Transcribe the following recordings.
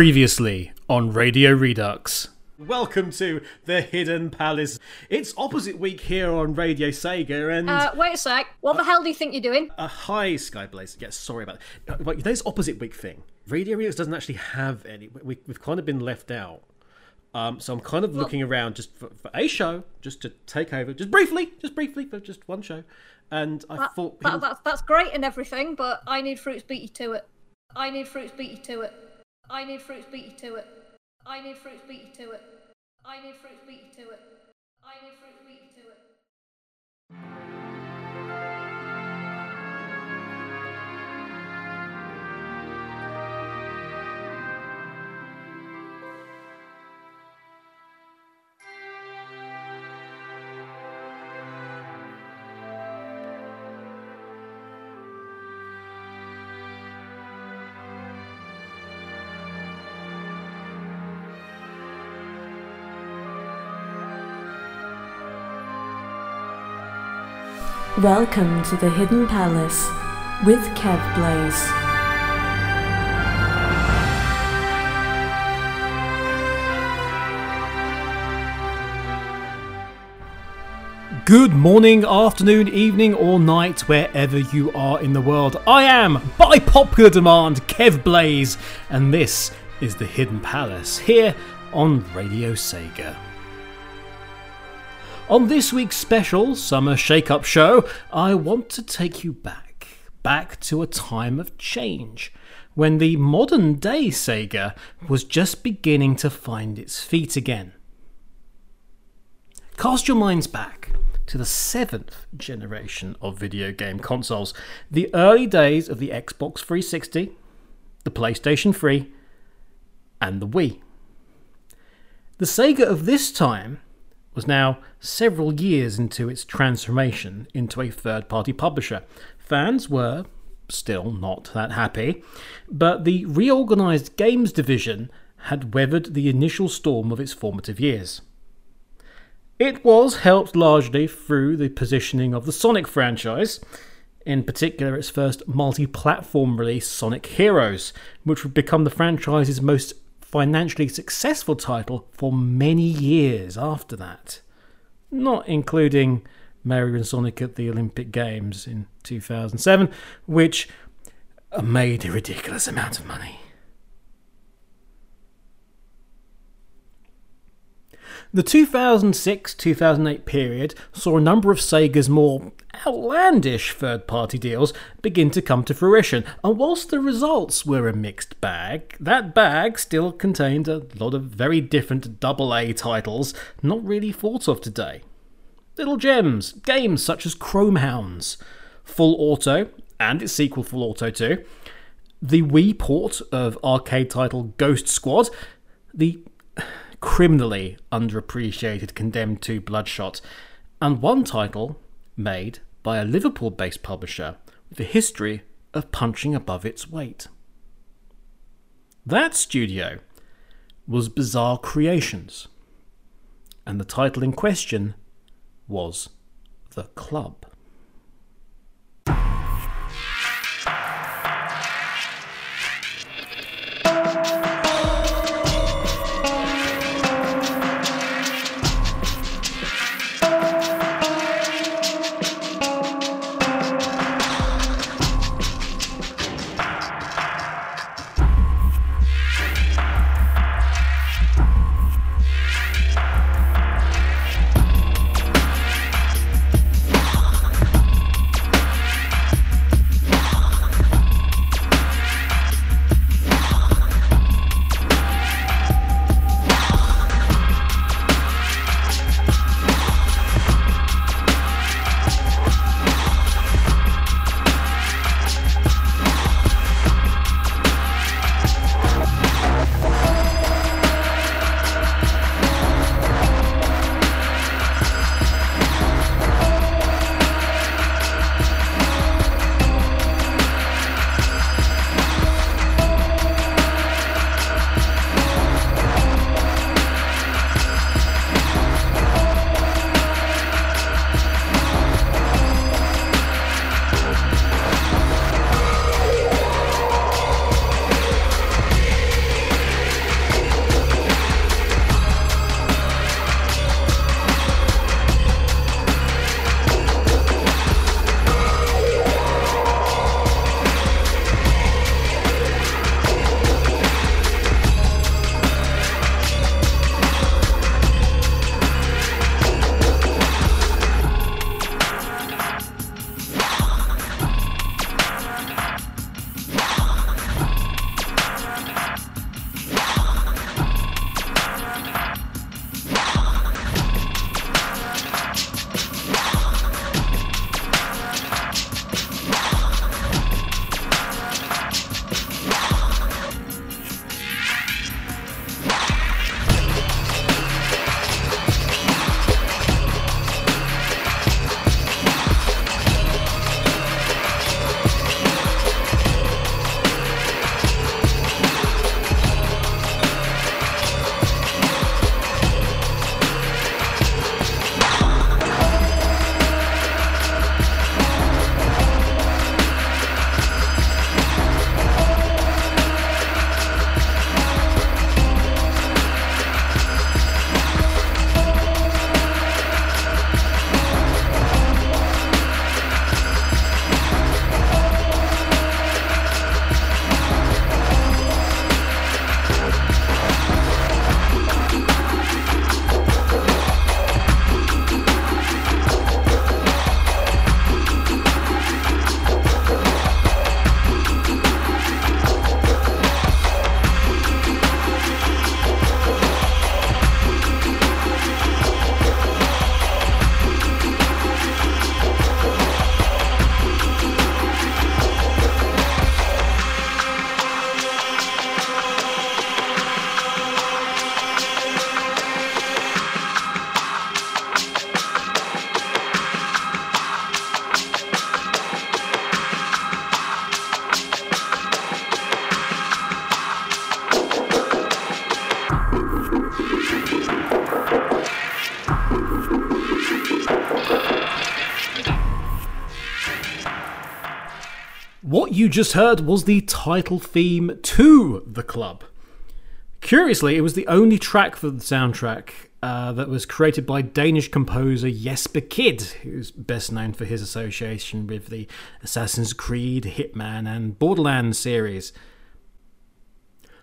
Previously on Radio Redux. Welcome to the Hidden Palace. It's opposite week here on Radio Sega, and Uh, wait a sec. What the hell do you think you're doing? uh, hi Skyblaze. Yeah, sorry about that. Uh, But this opposite week thing. Radio Redux doesn't actually have any. We, we've kind of been left out. Um, so I'm kind of looking around just for, for a show, just to take over, just briefly, just briefly for just one show. And I That, thought that, that's, that's great and everything, but I need fruits beaty to it. I need fruits beaty to it. I need fruits beaty to it. I need fruits beaty to it. I need fruits beaty to it. I need fruits beaty to it. Welcome to the Hidden Palace with Kev Blaze. Good morning, afternoon, evening, or night, wherever you are in the world. I am, by popular demand, Kev Blaze, and this is the Hidden Palace here on Radio Sega. On this week's special Summer Shake Up show, I want to take you back, back to a time of change, when the modern day Sega was just beginning to find its feet again. Cast your minds back to the seventh generation of video game consoles, the early days of the Xbox 360, the PlayStation 3, and the Wii. The Sega of this time was now several years into its transformation into a third party publisher. Fans were still not that happy, but the reorganized games division had weathered the initial storm of its formative years. It was helped largely through the positioning of the Sonic franchise, in particular its first multi platform release, Sonic Heroes, which would become the franchise's most financially successful title for many years after that. Not including Mario and Sonic at the Olympic Games in 2007, which made a ridiculous amount of money. The 2006 2008 period saw a number of Sega's more outlandish third party deals begin to come to fruition, and whilst the results were a mixed bag, that bag still contained a lot of very different AA titles not really thought of today. Little gems, games such as Chrome Hounds, Full Auto, and its sequel Full Auto 2, the Wii port of arcade title Ghost Squad, the criminally underappreciated Condemned to Bloodshot, and one title made by a Liverpool based publisher with a history of punching above its weight. That studio was Bizarre Creations, and the title in question was The Club. You just heard was the title theme to The Club. Curiously, it was the only track for the soundtrack uh, that was created by Danish composer Jesper Kyd, who's best known for his association with the Assassin's Creed, Hitman, and Borderlands series.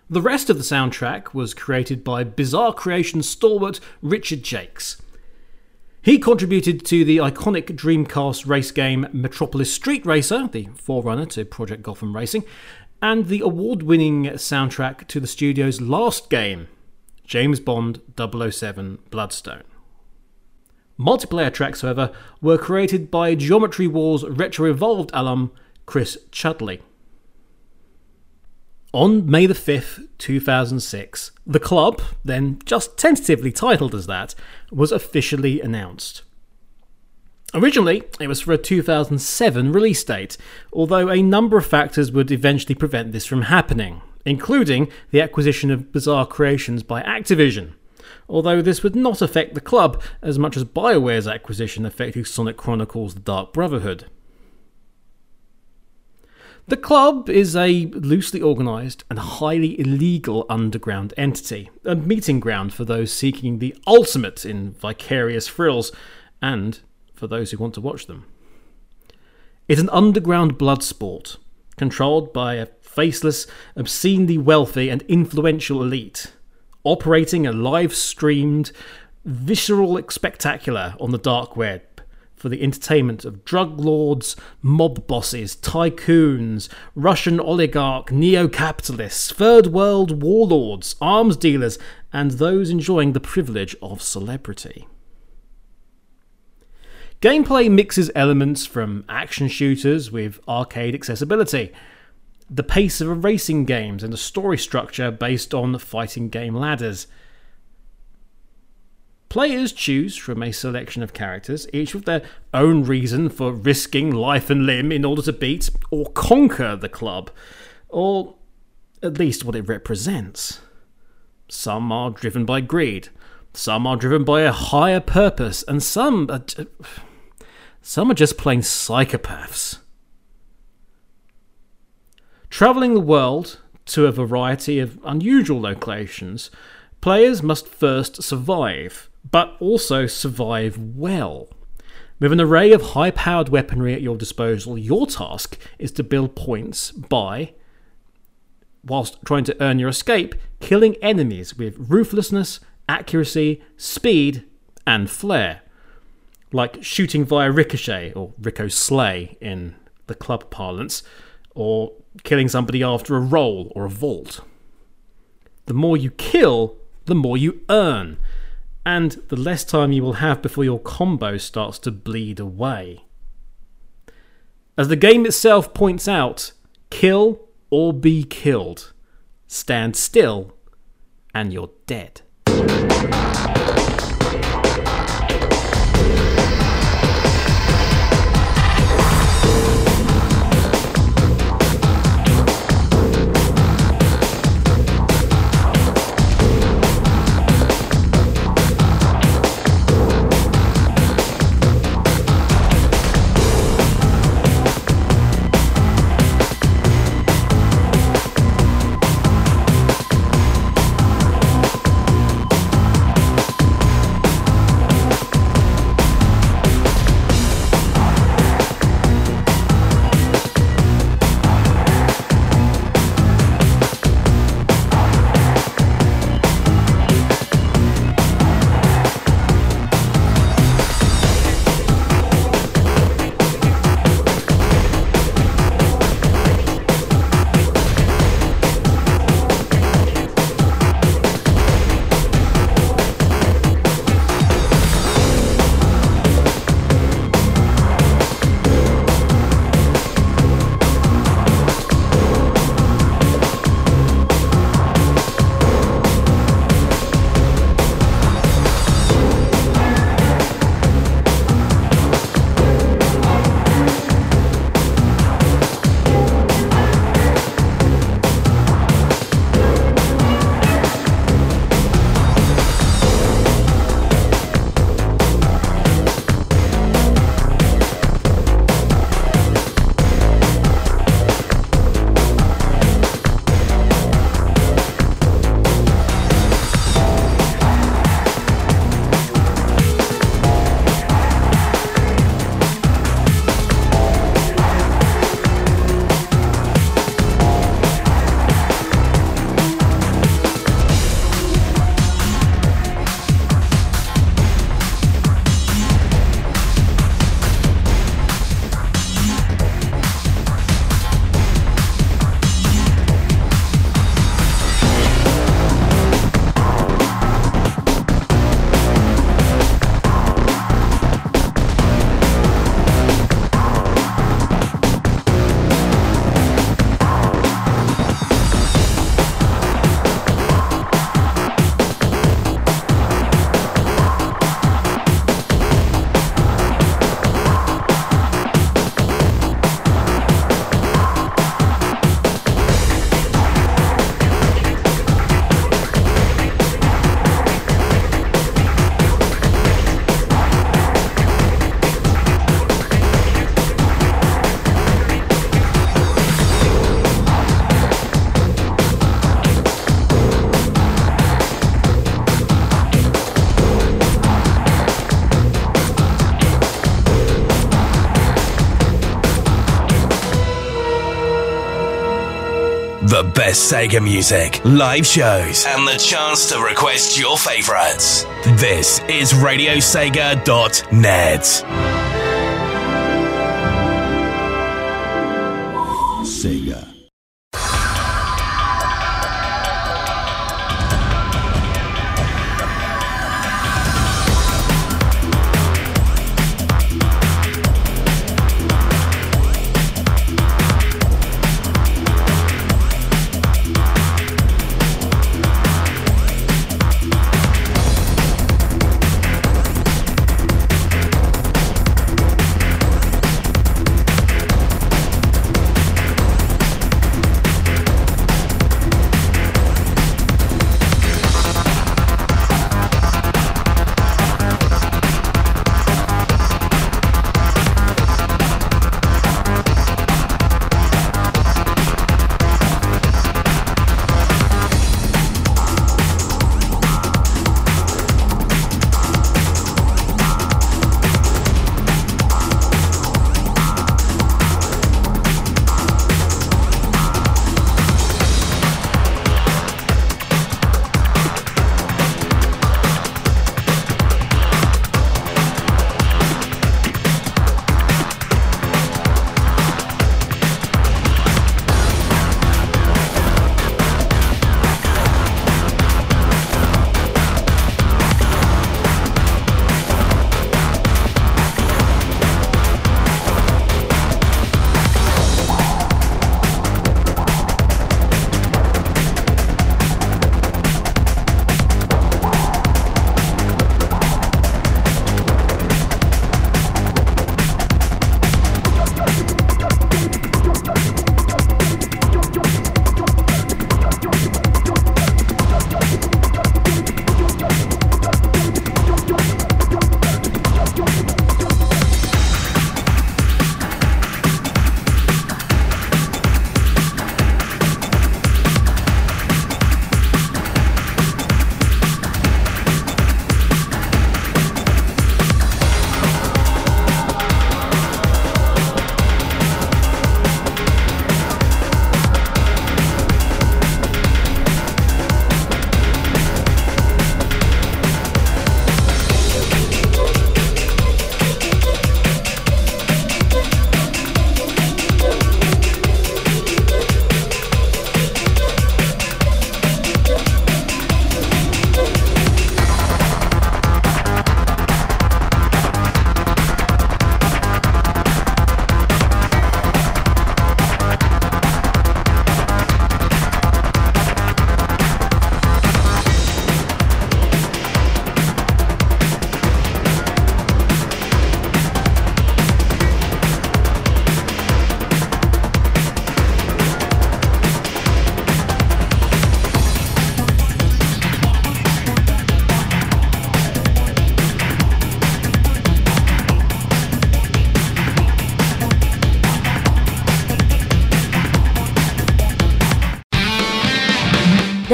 The rest of the soundtrack was created by Bizarre Creation stalwart Richard Jacques. He contributed to the iconic Dreamcast race game Metropolis Street Racer, the forerunner to Project Gotham Racing, and the award winning soundtrack to the studio's last game, James Bond 007 Bloodstone. Multiplayer tracks, however, were created by Geometry Wars Retro Evolved alum Chris Chudley. On May the 5th, 2006, the club, then just tentatively titled as that, was officially announced. Originally, it was for a 2007 release date, although a number of factors would eventually prevent this from happening, including the acquisition of Bizarre Creations by Activision. Although this would not affect the club as much as BioWare's acquisition affected Sonic Chronicles The Dark Brotherhood. The club is a loosely organised and highly illegal underground entity, a meeting ground for those seeking the ultimate in vicarious thrills, and for those who want to watch them. It's an underground blood sport, controlled by a faceless, obscenely wealthy, and influential elite, operating a live streamed, visceral spectacular on the dark web for the entertainment of drug lords, mob bosses, tycoons, Russian oligarch, neo capitalists, third world warlords, arms dealers, and those enjoying the privilege of celebrity. Gameplay mixes elements from action shooters with arcade accessibility, the pace of racing games, and a story structure based on fighting game ladders. Players choose from a selection of characters, each with their own reason for risking life and limb in order to beat or conquer the club, or at least what it represents. Some are driven by greed, some are driven by a higher purpose, and some are, some are just plain psychopaths. Travelling the world to a variety of unusual locations, players must first survive but also survive well. With an array of high powered weaponry at your disposal, your task is to build points by, whilst trying to earn your escape, killing enemies with ruthlessness, accuracy, speed, and flair. Like shooting via ricochet, or Rico Slay in the club parlance, or killing somebody after a roll or a vault. The more you kill, the more you earn and the less time you will have before your combo starts to bleed away. As the game itself points out, kill or be killed. Stand still, and you're dead. Sega music, live shows, and the chance to request your favorites. This is RadioSega.net. Sega.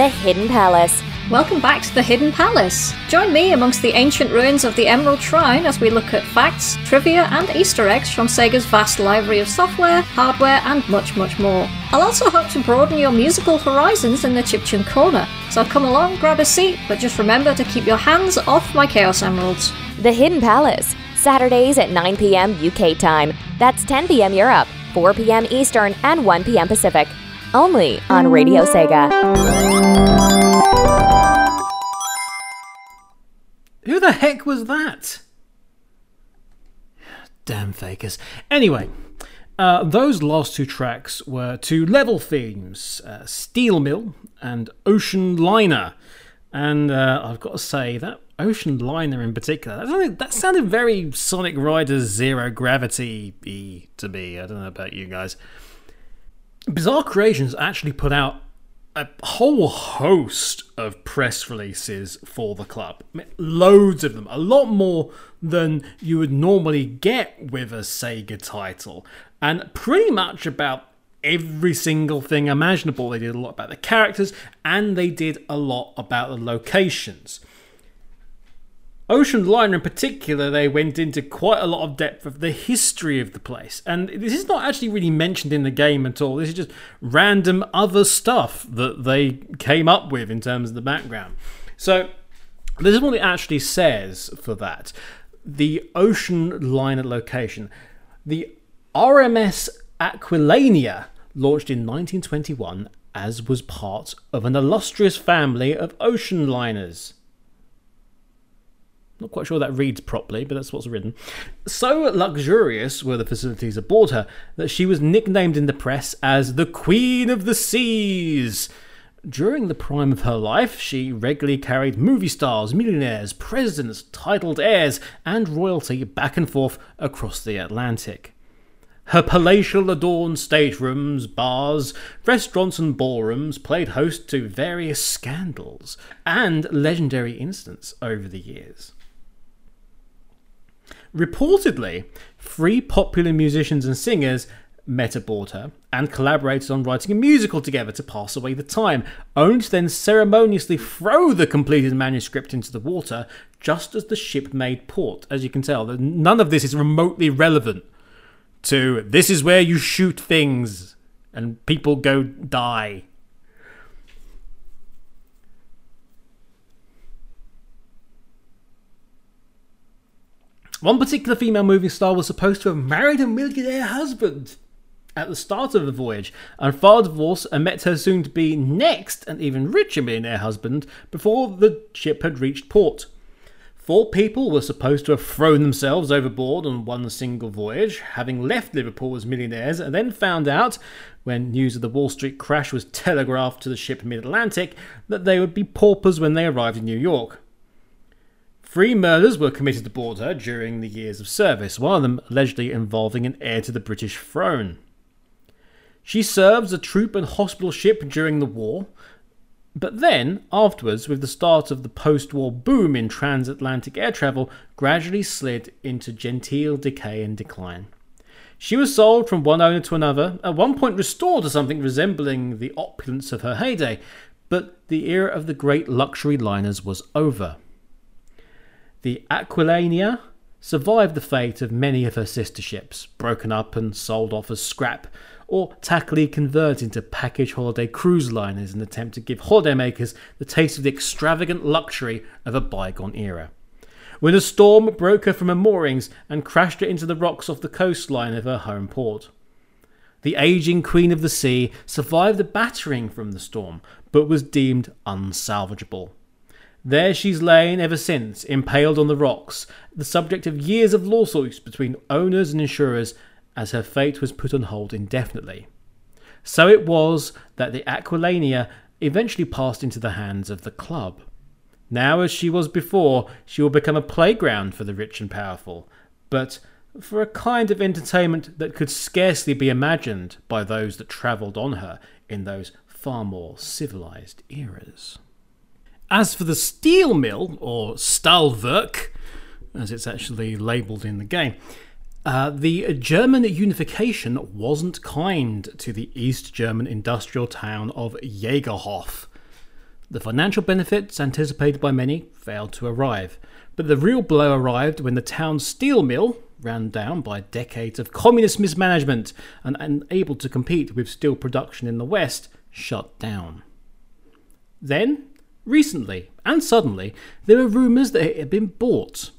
The Hidden Palace. Welcome back to the Hidden Palace. Join me amongst the ancient ruins of the Emerald Shrine as we look at facts, trivia, and Easter eggs from Sega's vast library of software, hardware, and much, much more. I'll also hope to broaden your musical horizons in the Chiptune Corner, so come along, grab a seat, but just remember to keep your hands off my Chaos Emeralds. The Hidden Palace. Saturdays at 9 p.m. UK time. That's 10 p.m. Europe, 4 p.m. Eastern, and 1 p.m. Pacific. Only on Radio Sega. Who the heck was that? Damn fakers. Anyway, uh, those last two tracks were two level themes uh, Steel Mill and Ocean Liner. And uh, I've got to say, that Ocean Liner in particular, that sounded, that sounded very Sonic Riders Zero Gravity to me. I don't know about you guys. Bizarre Creations actually put out a whole host of press releases for the club. I mean, loads of them. A lot more than you would normally get with a Sega title. And pretty much about every single thing imaginable. They did a lot about the characters and they did a lot about the locations. Ocean Liner in particular, they went into quite a lot of depth of the history of the place. And this is not actually really mentioned in the game at all. This is just random other stuff that they came up with in terms of the background. So, this is what it actually says for that. The Ocean Liner location. The RMS Aquilania launched in 1921 as was part of an illustrious family of ocean liners. Not quite sure that reads properly, but that's what's written. So luxurious were the facilities aboard her that she was nicknamed in the press as the Queen of the Seas. During the prime of her life, she regularly carried movie stars, millionaires, presidents, titled heirs, and royalty back and forth across the Atlantic. Her palatial adorned staterooms, bars, restaurants, and ballrooms played host to various scandals and legendary incidents over the years. Reportedly, three popular musicians and singers met aboard her and collaborated on writing a musical together to pass away the time, only to then ceremoniously throw the completed manuscript into the water just as the ship made port. As you can tell, none of this is remotely relevant to this is where you shoot things and people go die. One particular female movie star was supposed to have married a millionaire husband at the start of the voyage and filed divorce and met her soon to be next and even richer millionaire husband before the ship had reached port. Four people were supposed to have thrown themselves overboard on one single voyage, having left Liverpool as millionaires, and then found out, when news of the Wall Street crash was telegraphed to the ship mid Atlantic, that they would be paupers when they arrived in New York. Three murders were committed aboard her during the years of service, one of them allegedly involving an heir to the British throne. She served as a troop and hospital ship during the war, but then, afterwards, with the start of the post war boom in transatlantic air travel, gradually slid into genteel decay and decline. She was sold from one owner to another, at one point restored to something resembling the opulence of her heyday, but the era of the great luxury liners was over. The Aquilania survived the fate of many of her sister ships, broken up and sold off as scrap, or tackily converted into package holiday cruise liners in an attempt to give holidaymakers the taste of the extravagant luxury of a bygone era. When a storm broke her from her moorings and crashed her into the rocks off the coastline of her home port. The aging Queen of the Sea survived the battering from the storm, but was deemed unsalvageable. There she's lain ever since, impaled on the rocks, the subject of years of lawsuits between owners and insurers as her fate was put on hold indefinitely. So it was that the Aquilania eventually passed into the hands of the club. Now, as she was before, she will become a playground for the rich and powerful, but for a kind of entertainment that could scarcely be imagined by those that travelled on her in those far more civilized eras. As for the steel mill, or Stahlwerk, as it's actually labelled in the game, uh, the German unification wasn't kind to the East German industrial town of Jägerhof. The financial benefits anticipated by many failed to arrive, but the real blow arrived when the town's steel mill, ran down by decades of communist mismanagement and unable to compete with steel production in the West, shut down. Then, recently and suddenly, there were rumours that it had been bought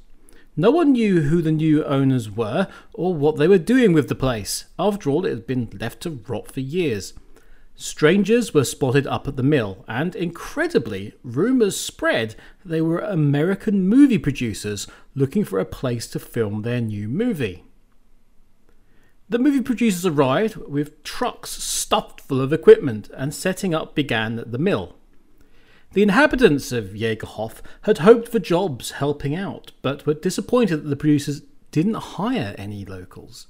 no one knew who the new owners were or what they were doing with the place. After all, it had been left to rot for years. Strangers were spotted up at the mill, and incredibly, rumours spread that they were American movie producers looking for a place to film their new movie. The movie producers arrived with trucks stuffed full of equipment, and setting up began at the mill. The inhabitants of Jägerhof had hoped for jobs helping out, but were disappointed that the producers didn't hire any locals.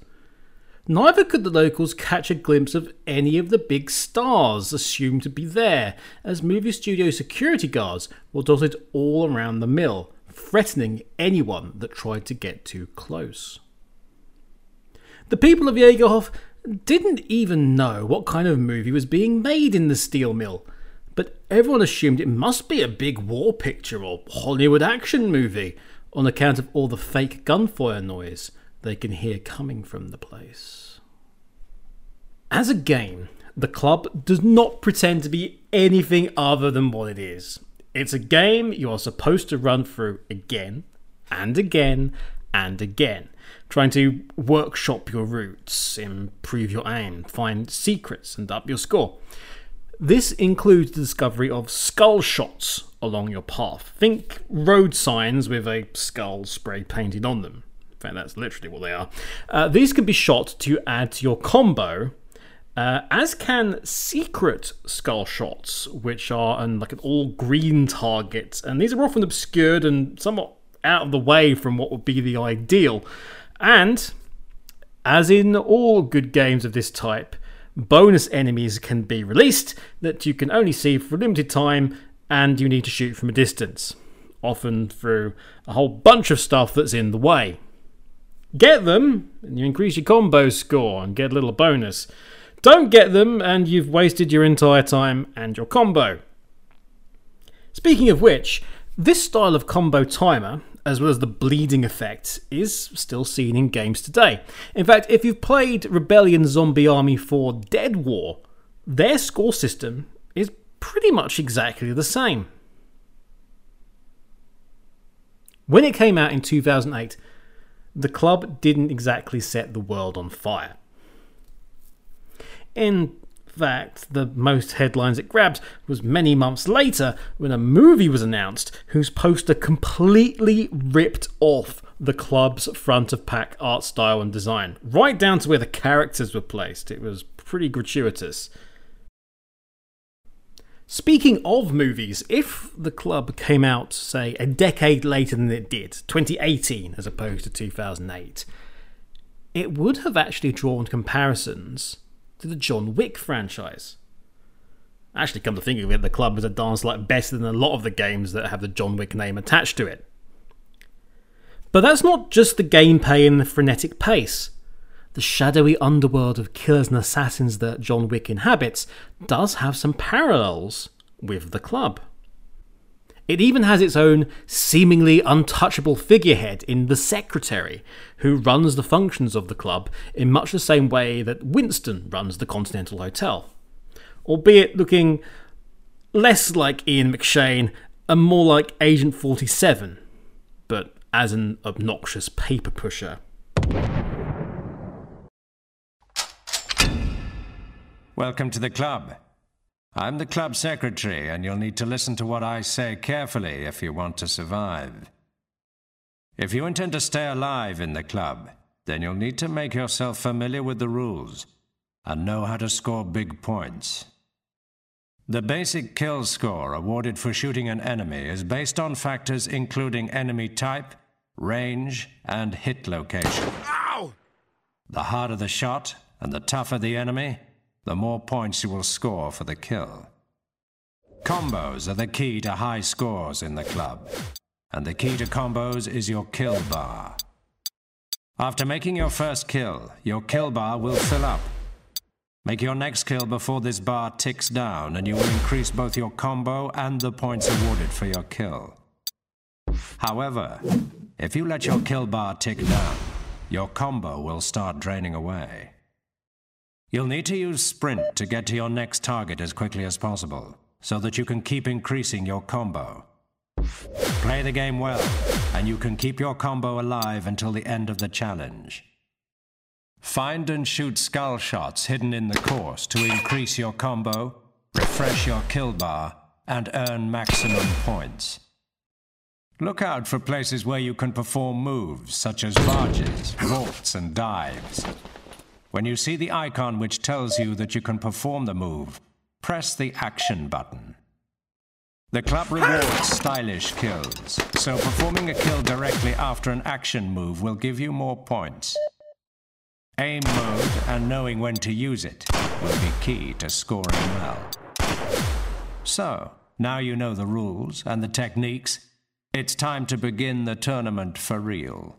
Neither could the locals catch a glimpse of any of the big stars assumed to be there, as movie studio security guards were dotted all around the mill, threatening anyone that tried to get too close. The people of Jägerhof didn't even know what kind of movie was being made in the steel mill, but everyone assumed it must be a big war picture or Hollywood action movie, on account of all the fake gunfire noise they can hear coming from the place. As a game, the club does not pretend to be anything other than what it is. It's a game you are supposed to run through again and again and again, trying to workshop your routes, improve your aim, find secrets, and up your score. This includes the discovery of skull shots along your path. Think road signs with a skull spray painted on them. In fact, that's literally what they are. Uh, these can be shot to add to your combo, uh, as can secret skull shots, which are an, like an all green target, and these are often obscured and somewhat out of the way from what would be the ideal. And as in all good games of this type, bonus enemies can be released that you can only see for a limited time and you need to shoot from a distance, often through a whole bunch of stuff that's in the way. Get them, and you increase your combo score and get a little bonus. Don't get them, and you've wasted your entire time and your combo. Speaking of which, this style of combo timer, as well as the bleeding effect, is still seen in games today. In fact, if you've played Rebellion Zombie Army 4 Dead War, their score system is pretty much exactly the same. When it came out in 2008, the club didn't exactly set the world on fire. In fact, the most headlines it grabbed was many months later when a movie was announced whose poster completely ripped off the club's front of pack art style and design, right down to where the characters were placed. It was pretty gratuitous. Speaking of movies, if the club came out, say, a decade later than it did, 2018 as opposed to 2008, it would have actually drawn comparisons to the John Wick franchise. Actually, come to think of it, the club has a dance like better than a lot of the games that have the John Wick name attached to it. But that's not just the gameplay and the frenetic pace. The shadowy underworld of killers and assassins that John Wick inhabits does have some parallels with the club. It even has its own seemingly untouchable figurehead in the Secretary, who runs the functions of the club in much the same way that Winston runs the Continental Hotel. Albeit looking less like Ian McShane and more like Agent 47, but as an obnoxious paper pusher. Welcome to the club. I'm the club secretary, and you'll need to listen to what I say carefully if you want to survive. If you intend to stay alive in the club, then you'll need to make yourself familiar with the rules and know how to score big points. The basic kill score awarded for shooting an enemy is based on factors including enemy type, range, and hit location. Ow! The harder the shot and the tougher the enemy, the more points you will score for the kill. Combos are the key to high scores in the club, and the key to combos is your kill bar. After making your first kill, your kill bar will fill up. Make your next kill before this bar ticks down, and you will increase both your combo and the points awarded for your kill. However, if you let your kill bar tick down, your combo will start draining away. You'll need to use sprint to get to your next target as quickly as possible, so that you can keep increasing your combo. Play the game well, and you can keep your combo alive until the end of the challenge. Find and shoot skull shots hidden in the course to increase your combo, refresh your kill bar, and earn maximum points. Look out for places where you can perform moves such as barges, vaults, and dives. When you see the icon which tells you that you can perform the move, press the action button. The club rewards stylish kills, so performing a kill directly after an action move will give you more points. Aim mode and knowing when to use it will be key to scoring well. So, now you know the rules and the techniques, it's time to begin the tournament for real.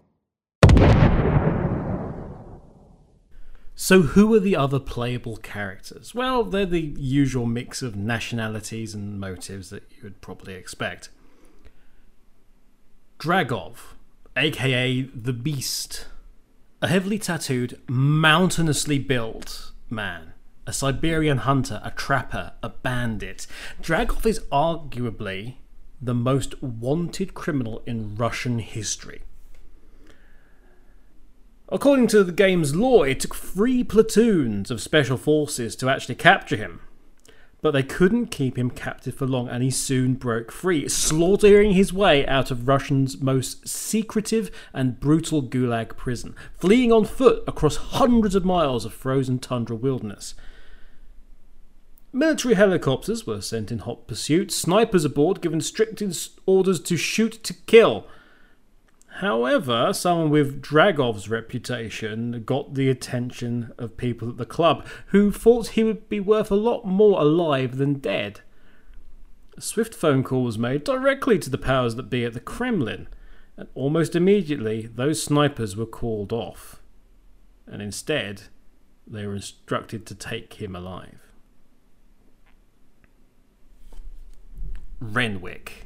So, who are the other playable characters? Well, they're the usual mix of nationalities and motives that you would probably expect. Dragov, aka the Beast. A heavily tattooed, mountainously built man. A Siberian hunter, a trapper, a bandit. Dragov is arguably the most wanted criminal in Russian history. According to the game's lore, it took three platoons of special forces to actually capture him. But they couldn't keep him captive for long, and he soon broke free, slaughtering his way out of Russia's most secretive and brutal gulag prison, fleeing on foot across hundreds of miles of frozen tundra wilderness. Military helicopters were sent in hot pursuit, snipers aboard given strict orders to shoot to kill. However, someone with Dragov's reputation got the attention of people at the club who thought he would be worth a lot more alive than dead. A swift phone call was made directly to the powers that be at the Kremlin, and almost immediately those snipers were called off. And instead, they were instructed to take him alive. Renwick.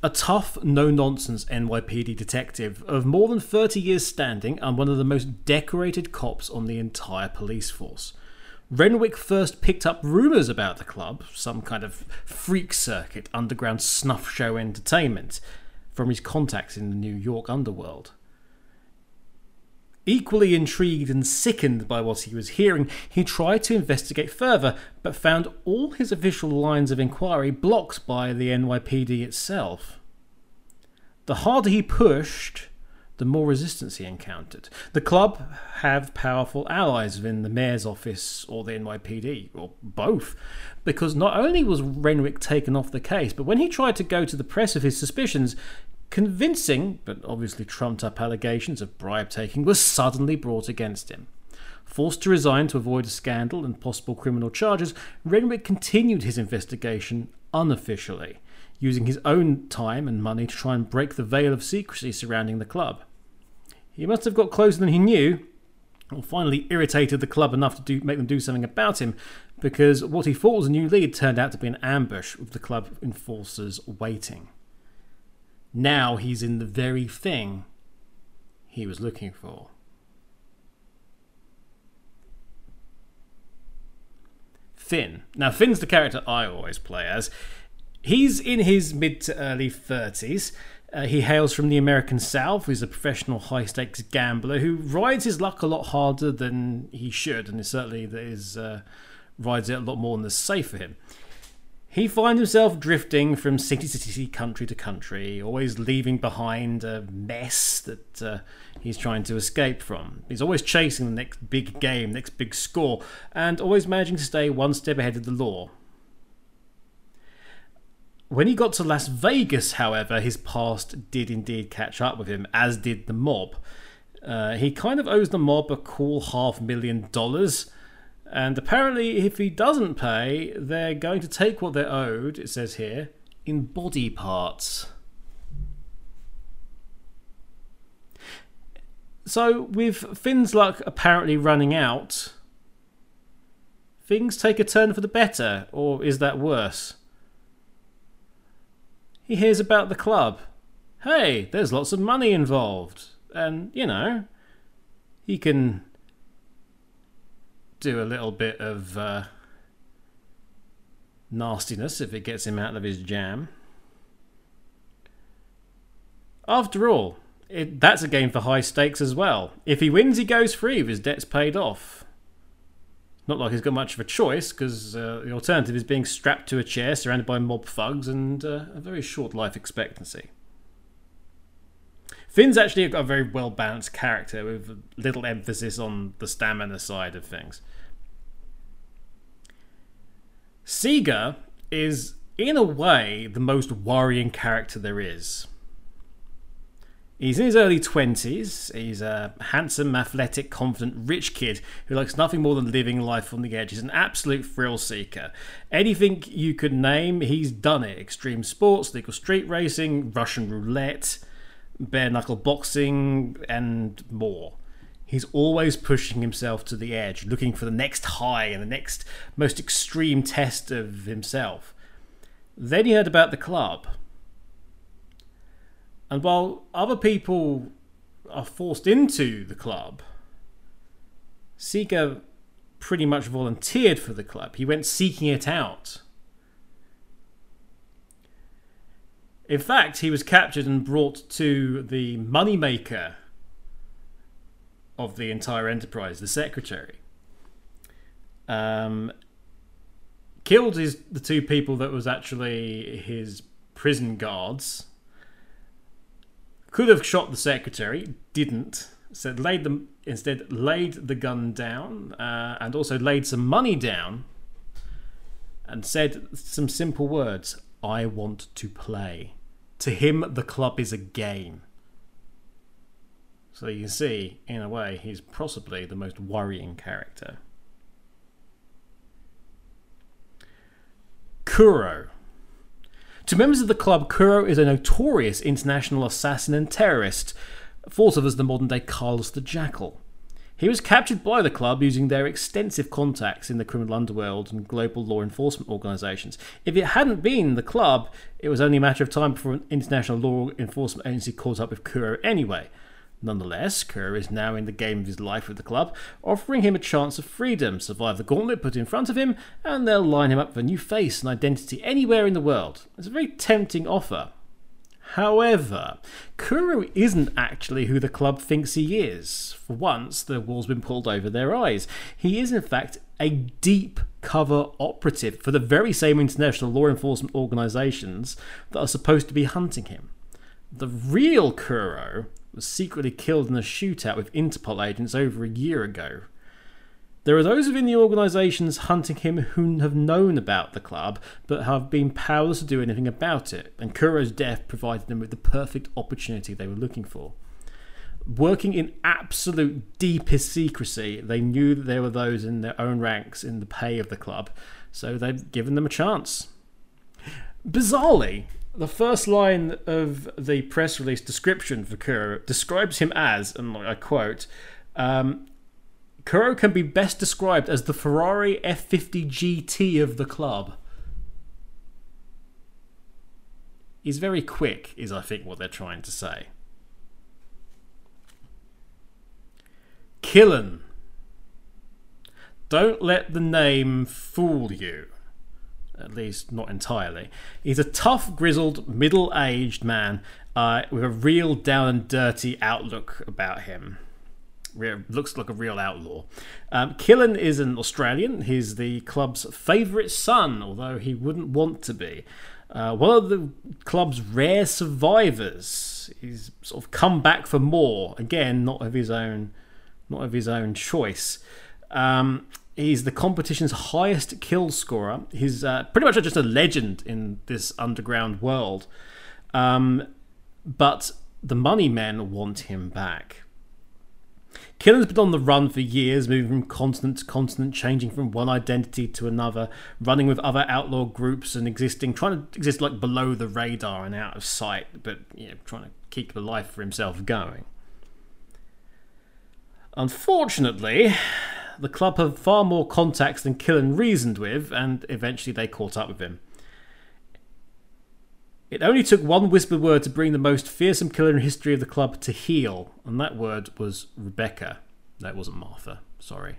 A tough, no nonsense NYPD detective of more than 30 years standing and one of the most decorated cops on the entire police force. Renwick first picked up rumours about the club, some kind of freak circuit, underground snuff show entertainment, from his contacts in the New York underworld. Equally intrigued and sickened by what he was hearing, he tried to investigate further, but found all his official lines of inquiry blocked by the NYPD itself. The harder he pushed, the more resistance he encountered. The club have powerful allies within the mayor's office or the NYPD, or both, because not only was Renwick taken off the case, but when he tried to go to the press of his suspicions, convincing but obviously trumped up allegations of bribe taking were suddenly brought against him. Forced to resign to avoid a scandal and possible criminal charges, Renwick continued his investigation unofficially, using his own time and money to try and break the veil of secrecy surrounding the club. He must have got closer than he knew, or finally irritated the club enough to do, make them do something about him, because what he thought was a new lead turned out to be an ambush with the club enforcers waiting. Now he's in the very thing he was looking for. Finn. Now, Finn's the character I always play as. He's in his mid to early 30s. Uh, he hails from the American South. He's a professional high stakes gambler who rides his luck a lot harder than he should, and certainly is, uh, rides it a lot more than is safe for him. He finds himself drifting from city to city, country to country, always leaving behind a mess that uh, he's trying to escape from. He's always chasing the next big game, next big score, and always managing to stay one step ahead of the law. When he got to Las Vegas, however, his past did indeed catch up with him, as did the mob. Uh, he kind of owes the mob a cool half million dollars and apparently, if he doesn't pay, they're going to take what they're owed, it says here, in body parts. So, with Finn's luck apparently running out, things take a turn for the better, or is that worse? He hears about the club. Hey, there's lots of money involved. And, you know, he can do a little bit of uh, nastiness if it gets him out of his jam. After all, it, that's a game for high stakes as well. If he wins, he goes free with his debts paid off. Not like he's got much of a choice, because uh, the alternative is being strapped to a chair surrounded by mob thugs and uh, a very short life expectancy. Finn's actually a very well balanced character with little emphasis on the stamina side of things. Seager is, in a way, the most worrying character there is. He's in his early 20s. He's a handsome, athletic, confident, rich kid who likes nothing more than living life on the edge. He's an absolute thrill seeker. Anything you could name, he's done it. Extreme sports, legal street racing, Russian roulette, bare knuckle boxing, and more. He's always pushing himself to the edge, looking for the next high and the next most extreme test of himself. Then he heard about the club. And while other people are forced into the club, Seager pretty much volunteered for the club. He went seeking it out. In fact, he was captured and brought to the moneymaker of the entire enterprise, the secretary. Um, killed his the two people that was actually his prison guards. Could have shot the secretary, didn't. Said laid them instead laid the gun down uh, and also laid some money down and said some simple words: "I want to play." To him, the club is a game. So you can see, in a way, he's possibly the most worrying character. Kuro. To members of the club, Kuro is a notorious international assassin and terrorist, thought of as the modern day Carlos the Jackal. He was captured by the club using their extensive contacts in the criminal underworld and global law enforcement organisations. If it hadn't been the club, it was only a matter of time before an international law enforcement agency caught up with Kuro anyway. Nonetheless, Kuro is now in the game of his life with the club, offering him a chance of freedom, survive the gauntlet put in front of him, and they'll line him up with a new face and identity anywhere in the world. It's a very tempting offer. However, Kuro isn't actually who the club thinks he is. For once, the wall's been pulled over their eyes. He is, in fact, a deep cover operative for the very same international law enforcement organisations that are supposed to be hunting him. The real Kuro was secretly killed in a shootout with Interpol agents over a year ago. There are those within the organisations hunting him who have known about the club but have been powerless to do anything about it, and Kuro's death provided them with the perfect opportunity they were looking for. Working in absolute deepest secrecy, they knew that there were those in their own ranks in the pay of the club, so they've given them a chance. Bizarrely, the first line of the press release description for Kuro describes him as, and I quote, um, Kuro can be best described as the Ferrari F50 GT of the club. He's very quick, is I think what they're trying to say. Killen. Don't let the name fool you. At least, not entirely. He's a tough, grizzled, middle aged man uh, with a real down and dirty outlook about him looks like a real outlaw. Um, Killen is an Australian. He's the club's favourite son, although he wouldn't want to be. Uh, one of the club's rare survivors. He's sort of come back for more. Again, not of his own, not of his own choice. Um, he's the competition's highest kill scorer. He's uh, pretty much just a legend in this underground world. Um, but the money men want him back. Killen's been on the run for years, moving from continent to continent, changing from one identity to another, running with other outlaw groups and existing, trying to exist like below the radar and out of sight, but you know, trying to keep the life for himself going. Unfortunately, the club have far more contacts than Killen reasoned with, and eventually they caught up with him. It only took one whispered word to bring the most fearsome killer in history of the club to heel, and that word was Rebecca. That wasn't Martha, sorry.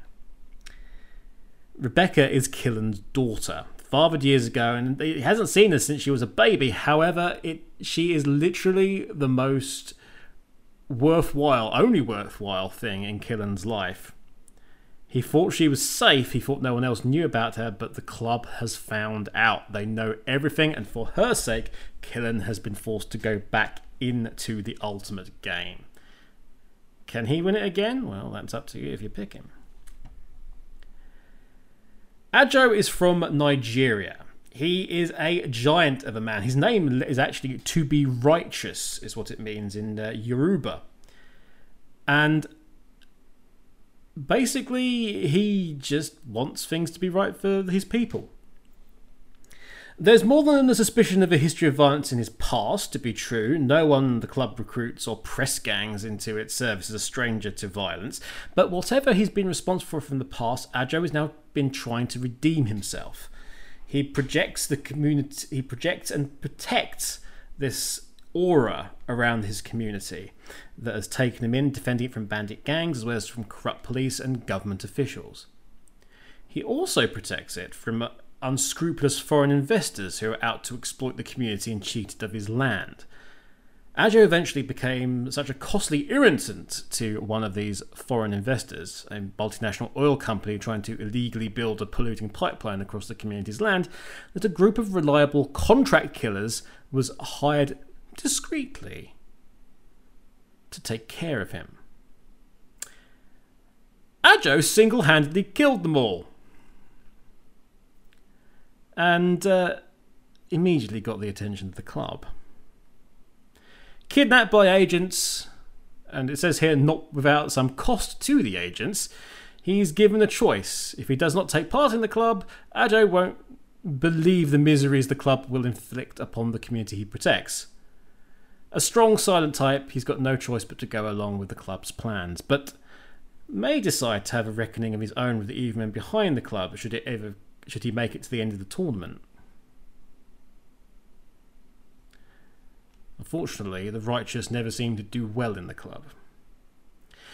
Rebecca is Killen's daughter, fathered years ago, and he hasn't seen her since she was a baby. However, it she is literally the most worthwhile, only worthwhile thing in Killen's life. He thought she was safe, he thought no one else knew about her, but the club has found out. They know everything, and for her sake, Killen has been forced to go back into the ultimate game. Can he win it again? Well, that's up to you if you pick him. Adjo is from Nigeria. He is a giant of a man. His name is actually to be righteous, is what it means in uh, Yoruba. And basically, he just wants things to be right for his people. There's more than a suspicion of a history of violence in his past to be true. No one the club recruits or press gangs into its service is a stranger to violence. But whatever he's been responsible for from the past, Adjo has now been trying to redeem himself. He projects the community. He projects and protects this aura around his community that has taken him in, defending it from bandit gangs as well as from corrupt police and government officials. He also protects it from unscrupulous foreign investors who are out to exploit the community and cheat it of his land. Adjo eventually became such a costly irritant to one of these foreign investors, a multinational oil company trying to illegally build a polluting pipeline across the community's land, that a group of reliable contract killers was hired discreetly to take care of him. Adjo single handedly killed them all and uh, immediately got the attention of the club. Kidnapped by agents, and it says here not without some cost to the agents, he's given a choice. If he does not take part in the club, Adjo won't believe the miseries the club will inflict upon the community he protects. A strong silent type, he's got no choice but to go along with the club's plans, but may decide to have a reckoning of his own with the evil men behind the club should it ever should he make it to the end of the tournament. Unfortunately, the righteous never seem to do well in the club.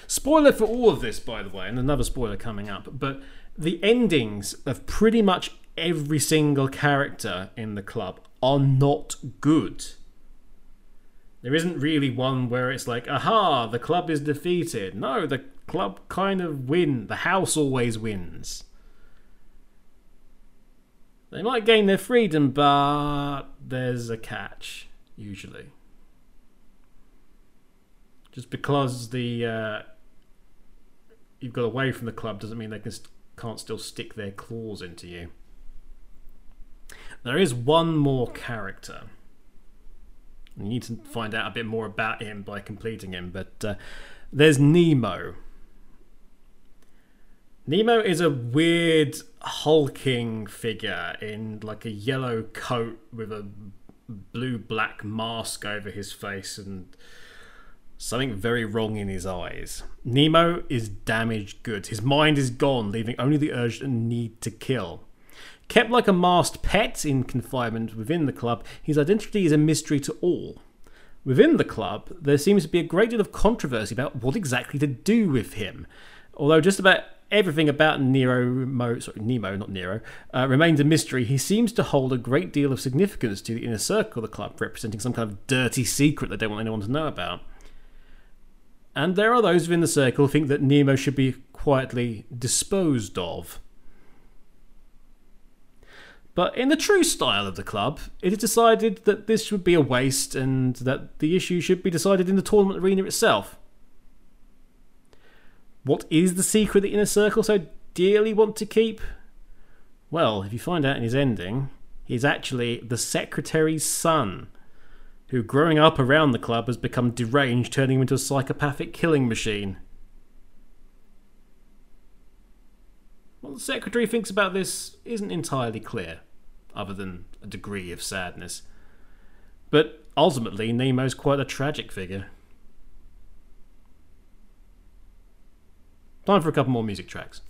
Spoiler for all of this, by the way, and another spoiler coming up, but the endings of pretty much every single character in the club are not good. There isn't really one where it's like, aha, the club is defeated. No, the club kind of win. The house always wins. They might gain their freedom, but there's a catch, usually. Just because the uh, you've got away from the club doesn't mean they can can't still stick their claws into you. There is one more character. You need to find out a bit more about him by completing him, but uh, there's Nemo. Nemo is a weird hulking figure in like a yellow coat with a blue black mask over his face and something very wrong in his eyes. Nemo is damaged goods. His mind is gone, leaving only the urge and need to kill. Kept like a masked pet in confinement within the club, his identity is a mystery to all. Within the club, there seems to be a great deal of controversy about what exactly to do with him. Although just about everything about Nero, Mo, sorry, Nemo, not Nero, uh, remains a mystery. He seems to hold a great deal of significance to the inner circle of the club, representing some kind of dirty secret they don't want anyone to know about. And there are those within the circle who think that Nemo should be quietly disposed of. But in the true style of the club, it is decided that this would be a waste and that the issue should be decided in the tournament arena itself. What is the secret the inner circle so dearly want to keep? Well, if you find out in his ending, he's actually the secretary's son, who growing up around the club has become deranged, turning him into a psychopathic killing machine. What the secretary thinks about this isn't entirely clear, other than a degree of sadness. But ultimately, Nemo's quite a tragic figure. Time for a couple more music tracks.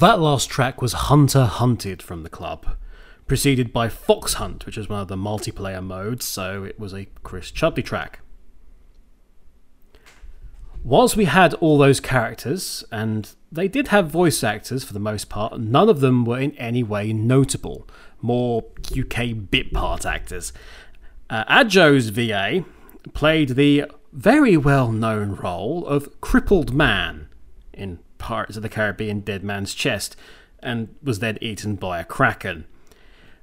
That last track was Hunter Hunted from the club, preceded by Fox Hunt, which was one of the multiplayer modes, so it was a Chris Chudley track. Whilst we had all those characters, and they did have voice actors for the most part, none of them were in any way notable, more UK bit part actors. Uh, Adjo's VA played the very well known role of Crippled Man in Pirates of the Caribbean Dead Man's Chest, and was then eaten by a kraken.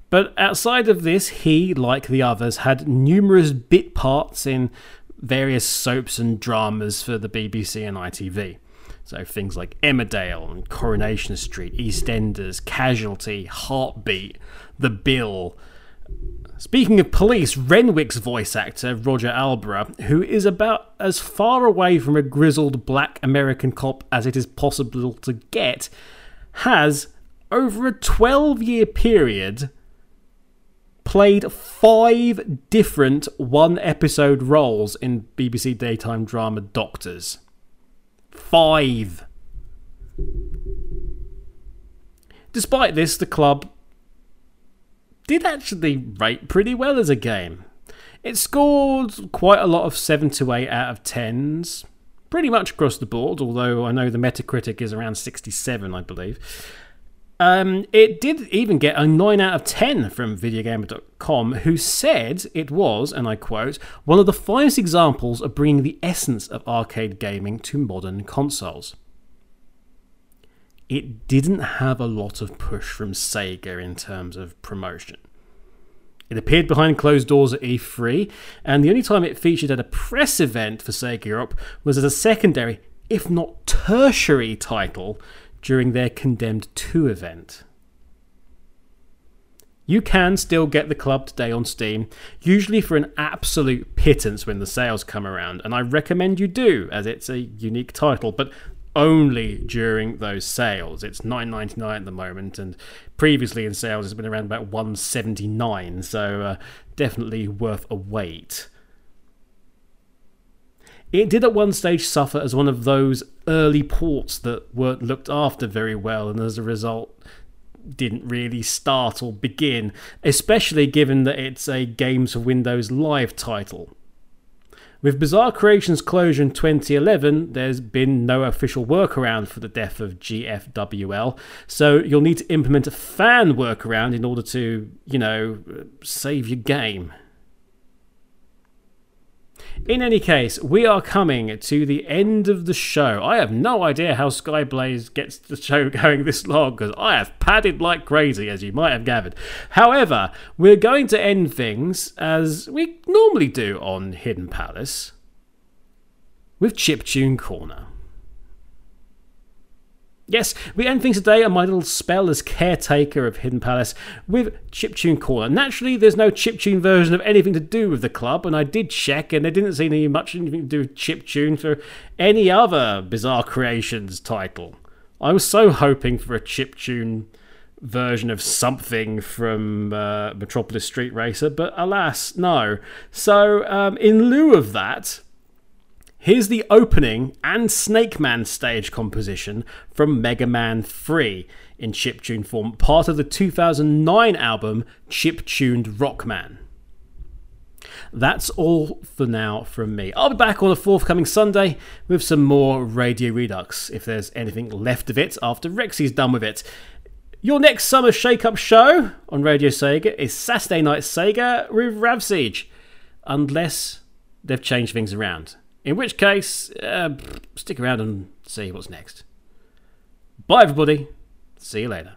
But outside of this, he, like the others, had numerous bit parts in various soaps and dramas for the BBC and ITV. So things like Emmerdale and Coronation Street, EastEnders, Casualty, Heartbeat, The Bill. Speaking of police, Renwick's voice actor, Roger Alborough, who is about as far away from a grizzled black American cop as it is possible to get, has, over a 12 year period, played five different one episode roles in BBC daytime drama Doctors. Five. Despite this, the club did actually rate pretty well as a game. It scored quite a lot of 7 to 8 out of 10s, pretty much across the board, although I know the Metacritic is around 67, I believe. Um, it did even get a 9 out of 10 from Videogamer.com, who said it was, and I quote, one of the finest examples of bringing the essence of arcade gaming to modern consoles. It didn't have a lot of push from Sega in terms of promotion. It appeared behind closed doors at E3, and the only time it featured at a press event for Sega Europe was as a secondary, if not tertiary, title during their Condemned 2 event. You can still get the club today on Steam, usually for an absolute pittance when the sales come around, and I recommend you do, as it's a unique title, but only during those sales. It's nine ninety nine at the moment, and previously in sales it's been around about one seventy nine. So uh, definitely worth a wait. It did at one stage suffer as one of those early ports that weren't looked after very well, and as a result, didn't really start or begin, especially given that it's a Games for Windows Live title. With Bizarre Creations' closure in 2011, there's been no official workaround for the death of GFWL, so you'll need to implement a fan workaround in order to, you know, save your game. In any case, we are coming to the end of the show. I have no idea how Skyblaze gets the show going this long because I have padded like crazy, as you might have gathered. However, we're going to end things as we normally do on Hidden Palace with Chiptune Corner. Yes, we end things today on my little spell as caretaker of Hidden Palace with Chiptune Corner. Naturally, there's no chiptune version of anything to do with the club, and I did check, and there didn't seem to be much anything to do with chiptune for any other Bizarre Creations title. I was so hoping for a chiptune version of something from uh, Metropolis Street Racer, but alas, no. So, um, in lieu of that, Here's the opening and Snake Man stage composition from Mega Man 3 in chiptune form, part of the 2009 album Chip Chiptuned Rockman. That's all for now from me. I'll be back on a forthcoming Sunday with some more Radio Redux, if there's anything left of it after Rexy's done with it. Your next summer shake up show on Radio Sega is Saturday Night Sega with Rav Siege, unless they've changed things around. In which case, uh, stick around and see what's next. Bye, everybody. See you later.